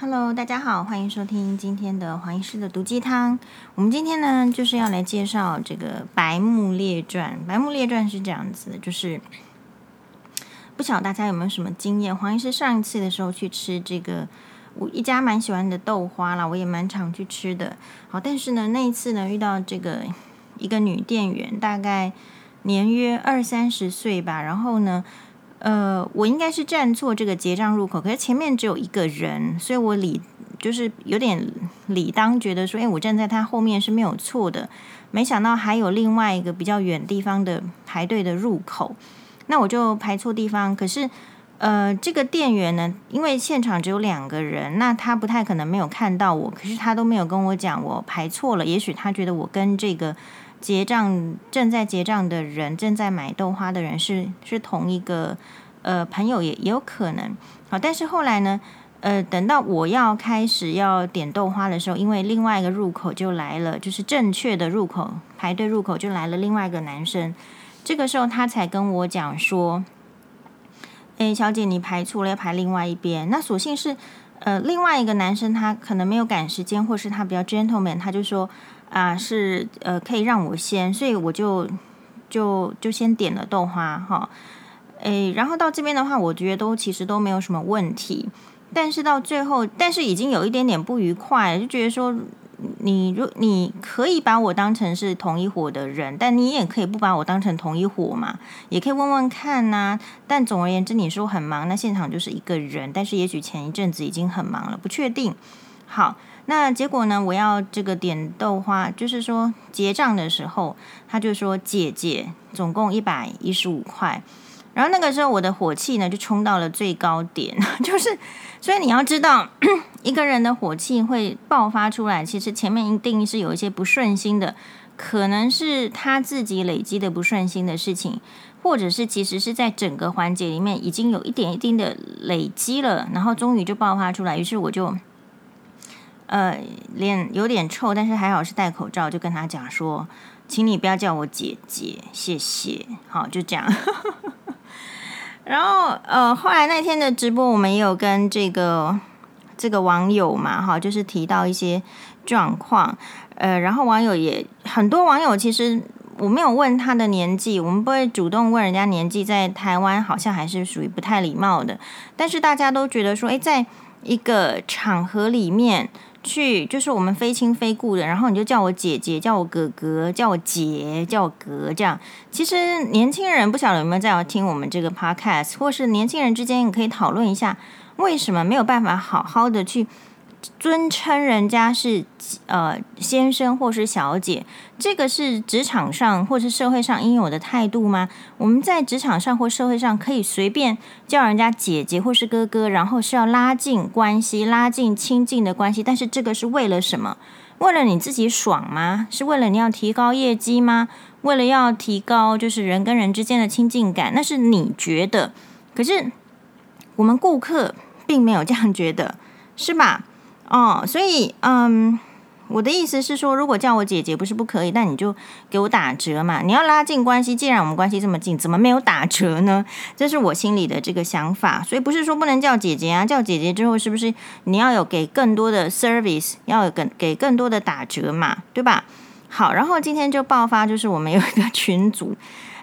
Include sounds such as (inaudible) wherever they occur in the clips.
Hello，大家好，欢迎收听今天的黄医师的毒鸡汤。我们今天呢，就是要来介绍这个《白木列传》。《白木列传》是这样子，就是不晓得大家有没有什么经验？黄医师上一次的时候去吃这个我一家蛮喜欢的豆花啦，我也蛮常去吃的。好，但是呢，那一次呢，遇到这个一个女店员，大概年约二三十岁吧，然后呢。呃，我应该是站错这个结账入口，可是前面只有一个人，所以我理就是有点理当觉得说，哎，我站在他后面是没有错的。没想到还有另外一个比较远地方的排队的入口，那我就排错地方。可是，呃，这个店员呢，因为现场只有两个人，那他不太可能没有看到我，可是他都没有跟我讲我排错了。也许他觉得我跟这个。结账正在结账的人，正在买豆花的人是是同一个呃朋友也也有可能。好，但是后来呢，呃，等到我要开始要点豆花的时候，因为另外一个入口就来了，就是正确的入口排队入口就来了另外一个男生。这个时候他才跟我讲说：“诶，小姐，你排错了，要排另外一边。”那所幸是呃另外一个男生，他可能没有赶时间，或是他比较 gentleman，他就说。啊，是呃，可以让我先，所以我就就就先点了豆花哈，诶，然后到这边的话，我觉得都其实都没有什么问题，但是到最后，但是已经有一点点不愉快，就觉得说，你如你可以把我当成是同一伙的人，但你也可以不把我当成同一伙嘛，也可以问问看呐、但总而言之，你说很忙，那现场就是一个人，但是也许前一阵子已经很忙了，不确定。好。那结果呢？我要这个点豆花，就是说结账的时候，他就说：“姐姐，总共一百一十五块。”然后那个时候我的火气呢就冲到了最高点，(laughs) 就是所以你要知道，(coughs) 一个人的火气会爆发出来，其实前面一定是有一些不顺心的，可能是他自己累积的不顺心的事情，或者是其实是在整个环节里面已经有一点一定的累积了，然后终于就爆发出来，于是我就。呃，脸有点臭，但是还好是戴口罩，就跟他讲说，请你不要叫我姐姐，谢谢。好，就这样。(laughs) 然后呃，后来那天的直播，我们也有跟这个这个网友嘛，哈，就是提到一些状况。呃，然后网友也很多网友，其实我没有问他的年纪，我们不会主动问人家年纪，在台湾好像还是属于不太礼貌的。但是大家都觉得说，诶，在一个场合里面。去就是我们非亲非故的，然后你就叫我姐姐，叫我哥哥，叫我姐，叫我哥，这样。其实年轻人不晓得有没有在听我们这个 podcast，或是年轻人之间也可以讨论一下，为什么没有办法好好的去。尊称人家是呃先生或是小姐，这个是职场上或是社会上应有的态度吗？我们在职场上或社会上可以随便叫人家姐姐或是哥哥，然后是要拉近关系、拉近亲近的关系，但是这个是为了什么？为了你自己爽吗？是为了你要提高业绩吗？为了要提高就是人跟人之间的亲近感？那是你觉得，可是我们顾客并没有这样觉得，是吧？哦，所以嗯，我的意思是说，如果叫我姐姐不是不可以，但你就给我打折嘛。你要拉近关系，既然我们关系这么近，怎么没有打折呢？这是我心里的这个想法。所以不是说不能叫姐姐啊，叫姐姐之后是不是你要有给更多的 service，要有给给更多的打折嘛，对吧？好，然后今天就爆发，就是我们有一个 (laughs) 群组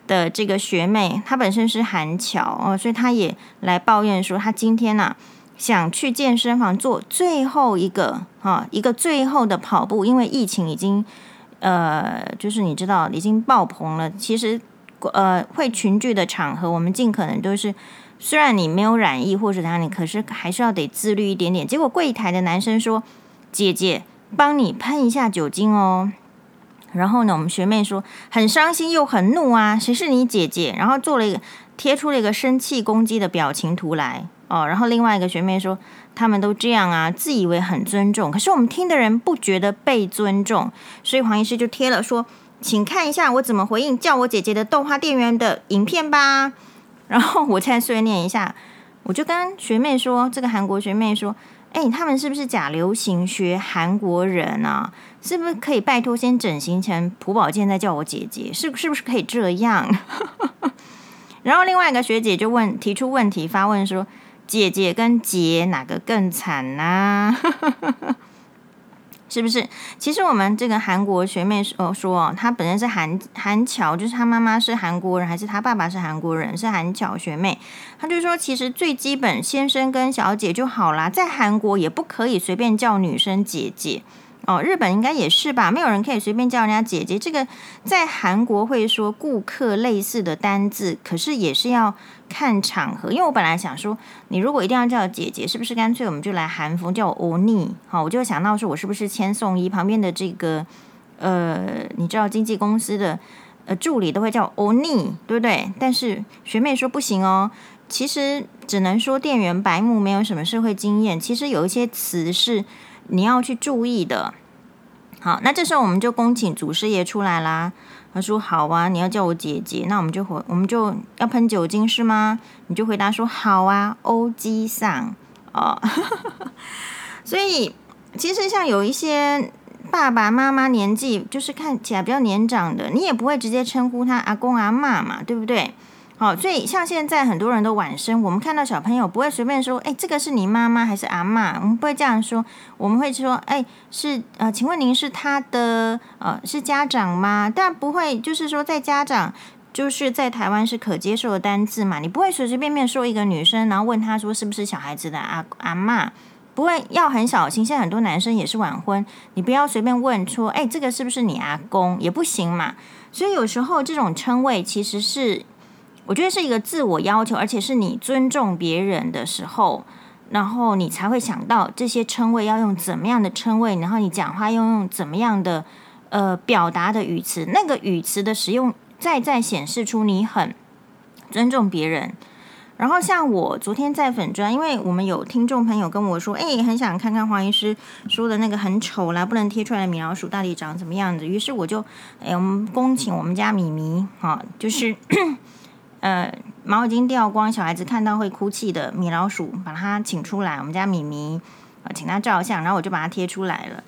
的这个学妹，她本身是韩侨哦，所以她也来抱怨说，她今天呐、想去健身房做最后一个哈一个最后的跑步，因为疫情已经呃，就是你知道已经爆棚了。其实呃，会群聚的场合，我们尽可能都是，虽然你没有染疫或者哪里，可是还是要得自律一点点。结果柜台的男生说：“姐姐，帮你喷一下酒精哦。”然后呢，我们学妹说很伤心又很怒啊，谁是你姐姐？然后做了一个贴出了一个生气攻击的表情图来。哦，然后另外一个学妹说，他们都这样啊，自以为很尊重，可是我们听的人不觉得被尊重，所以黄医师就贴了说，请看一下我怎么回应叫我姐姐的豆花店员的影片吧。然后我再碎念一下，我就跟学妹说，这个韩国学妹说，哎，他们是不是假流行学韩国人啊？是不是可以拜托先整形成朴宝剑再叫我姐姐？是是不是可以这样？(laughs) 然后另外一个学姐就问，提出问题发问说。姐姐跟姐哪个更惨呢？(laughs) 是不是？其实我们这个韩国学妹说说哦，她本身是韩韩侨，就是她妈妈是韩国人，还是她爸爸是韩国人，是韩侨学妹。她就说，其实最基本先生跟小姐就好啦，在韩国也不可以随便叫女生姐姐。哦，日本应该也是吧？没有人可以随便叫人家姐姐。这个在韩国会说顾客类似的单字，可是也是要看场合。因为我本来想说，你如果一定要叫姐姐，是不是干脆我们就来韩风叫我欧尼？好，我就想到说我是不是千颂伊旁边的这个呃，你知道经纪公司的呃助理都会叫欧尼，对不对？但是学妹说不行哦。其实只能说店员白目，没有什么社会经验。其实有一些词是。你要去注意的，好，那这时候我们就恭请祖师爷出来啦。他说：“好啊，你要叫我姐姐，那我们就回，我们就要喷酒精是吗？”你就回答说：“好啊，欧吉桑哦。(laughs) ”所以其实像有一些爸爸妈妈年纪就是看起来比较年长的，你也不会直接称呼他阿公阿嬷嘛，对不对？好，所以像现在很多人都晚生，我们看到小朋友不会随便说，哎，这个是你妈妈还是阿嬷？我们不会这样说，我们会说，哎，是呃，请问您是他的呃是家长吗？但不会就是说在家长就是在台湾是可接受的单字嘛，你不会随随便便说一个女生，然后问他说是不是小孩子的阿阿嬷，不会，要很小心。现在很多男生也是晚婚，你不要随便问说，哎，这个是不是你阿公？也不行嘛。所以有时候这种称谓其实是。我觉得是一个自我要求，而且是你尊重别人的时候，然后你才会想到这些称谓要用怎么样的称谓，然后你讲话要用怎么样的呃表达的语词，那个语词的使用，再再显示出你很尊重别人。然后像我昨天在粉砖，因为我们有听众朋友跟我说，哎，很想看看黄医师说的那个很丑啦，不能贴出来的米老鼠到底长什么样子，于是我就哎，我们恭请我们家米米哈，就是。(coughs) 呃，毛已经掉光，小孩子看到会哭泣的米老鼠，把它请出来。我们家米米啊，请他照相，然后我就把它贴出来了。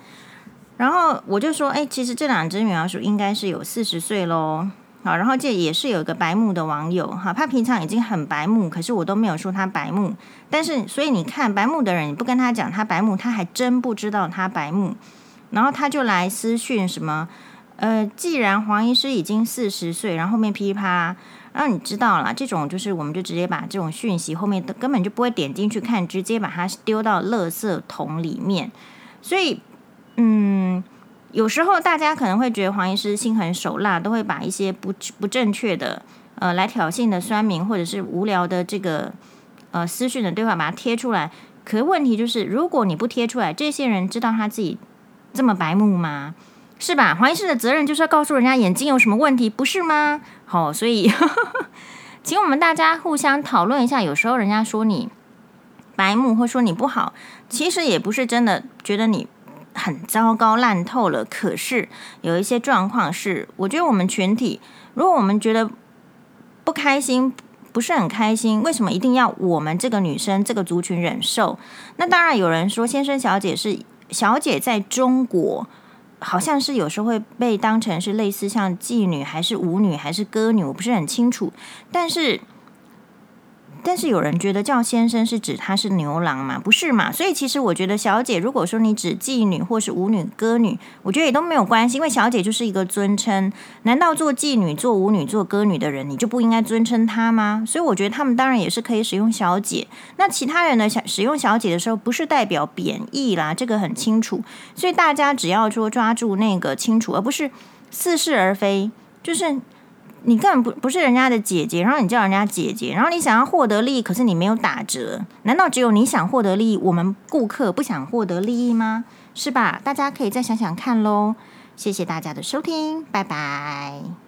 然后我就说，哎，其实这两只米老鼠应该是有四十岁喽。好，然后这也是有一个白目的网友哈，他平常已经很白目，可是我都没有说他白目。但是，所以你看，白目的人，你不跟他讲他白目，他还真不知道他白目。然后他就来私讯什么，呃，既然黄医师已经四十岁，然后后面噼里啪啦。那、你知道了，这种就是我们就直接把这种讯息后面的根本就不会点进去看，直接把它丢到垃圾桶里面。所以，嗯，有时候大家可能会觉得黄医师心狠手辣，都会把一些不不正确的呃来挑衅的酸民或者是无聊的这个呃私讯的对话把它贴出来。可问题就是，如果你不贴出来，这些人知道他自己这么白目吗？是吧？黄医师的责任就是要告诉人家眼睛有什么问题，不是吗？好，所以呵 (laughs) 呵请我们大家互相讨论一下。有时候人家说你白目，或说你不好，其实也不是真的觉得你很糟糕烂透了。可是有一些状况是，我觉得我们群体，如果我们觉得不开心，不是很开心，为什么一定要我们这个女生这个族群忍受？那当然有人说，先生小姐是小姐，在中国。好像是有时候会被当成是类似像妓女，还是舞女，还是歌女，我不是很清楚，但是。但是有人觉得叫先生是指他是牛郎嘛？不是嘛？所以其实我觉得小姐，如果说你指妓女或是舞女、歌女，我觉得也都没有关系，因为小姐就是一个尊称。难道做妓女、做舞女、做歌女的人，你就不应该尊称她吗？所以我觉得他们当然也是可以使用小姐。那其他人呢？想使用小姐的时候，不是代表贬义啦，这个很清楚。所以大家只要说抓住那个清楚，而不是似是而非，就是。你根本不不是人家的姐姐，然后你叫人家姐姐，然后你想要获得利益，可是你没有打折，难道只有你想获得利益，我们顾客不想获得利益吗？是吧？大家可以再想想看喽。谢谢大家的收听，拜拜。